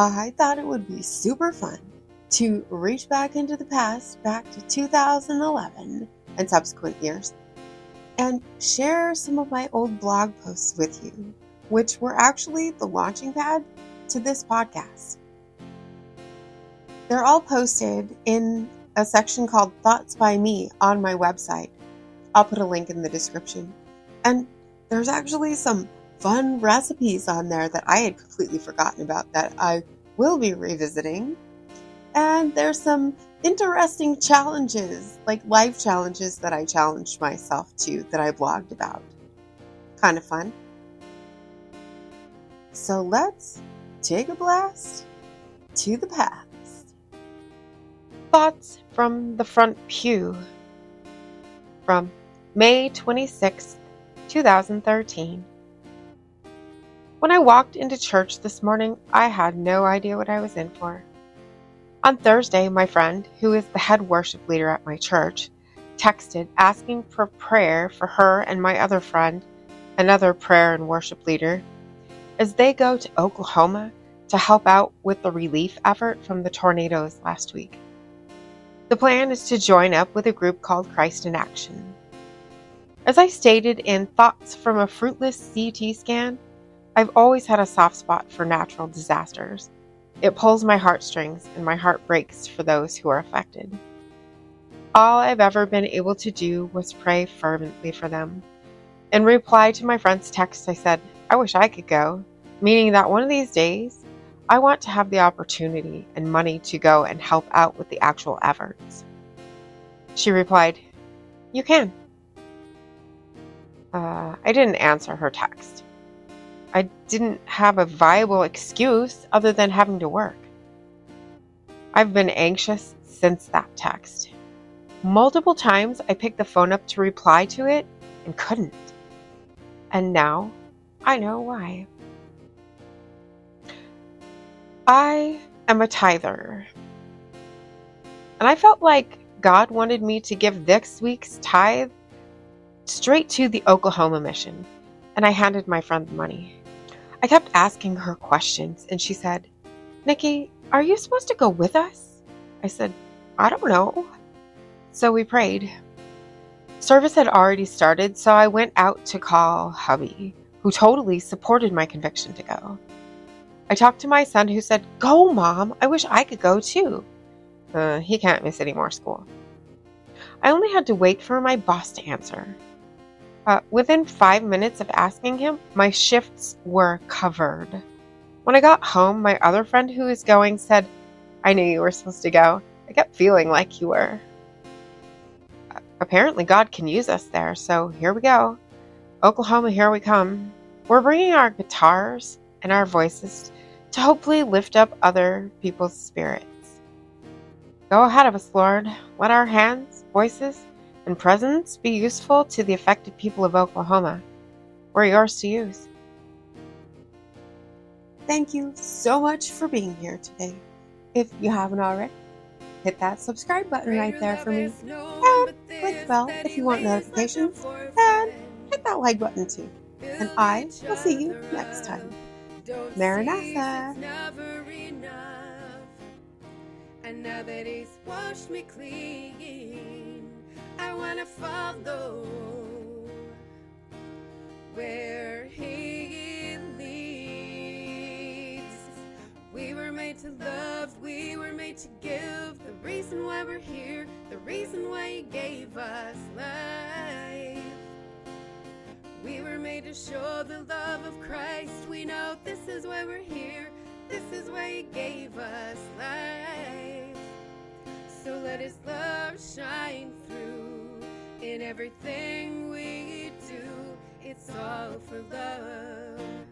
I thought it would be super fun to reach back into the past, back to 2011 and subsequent years, and share some of my old blog posts with you, which were actually the launching pad to this podcast. They're all posted in a section called Thoughts by Me on my website. I'll put a link in the description. And there's actually some fun recipes on there that I had completely forgotten about that I will be revisiting. And there's some interesting challenges, like life challenges that I challenged myself to that I blogged about. Kind of fun. So let's take a blast to the past. Thoughts from the front pew from May 26, 2013. When I walked into church this morning, I had no idea what I was in for. On Thursday, my friend, who is the head worship leader at my church, texted asking for prayer for her and my other friend, another prayer and worship leader, as they go to Oklahoma to help out with the relief effort from the tornadoes last week. The plan is to join up with a group called Christ in Action. As I stated in Thoughts from a Fruitless CT Scan, I've always had a soft spot for natural disasters. It pulls my heartstrings, and my heart breaks for those who are affected. All I've ever been able to do was pray fervently for them. In reply to my friend's text, I said, I wish I could go, meaning that one of these days, I want to have the opportunity and money to go and help out with the actual efforts. She replied, You can. Uh, I didn't answer her text. I didn't have a viable excuse other than having to work. I've been anxious since that text. Multiple times I picked the phone up to reply to it and couldn't. And now I know why. I am a tither. And I felt like God wanted me to give this week's tithe straight to the Oklahoma mission. And I handed my friend the money. I kept asking her questions, and she said, Nikki, are you supposed to go with us? I said, I don't know. So we prayed. Service had already started, so I went out to call hubby, who totally supported my conviction to go. I talked to my son, who said, Go, mom, I wish I could go too. Uh, he can't miss any more school. I only had to wait for my boss to answer. Uh, within five minutes of asking him, my shifts were covered. When I got home, my other friend who was going said, I knew you were supposed to go. I kept feeling like you were. Apparently, God can use us there, so here we go. Oklahoma, here we come. We're bringing our guitars and our voices to hopefully lift up other people's spirits. Go ahead of us, Lord. Let our hands, voices, and presence be useful to the affected people of Oklahoma. We're yours to use. Thank you so much for being here today. If you haven't already, hit that subscribe button right there for me. And click the bell if you want notifications. And hit that like button too. And I will see you next time. Maranatha. And now that he's washed me clean I wanna follow where He leads. We were made to love, we were made to give. The reason why we're here, the reason why He gave us life. We were made to show the love of Christ. We know this is why we're here, this is why He gave us life. So let His love shine everything we do. It's all for love.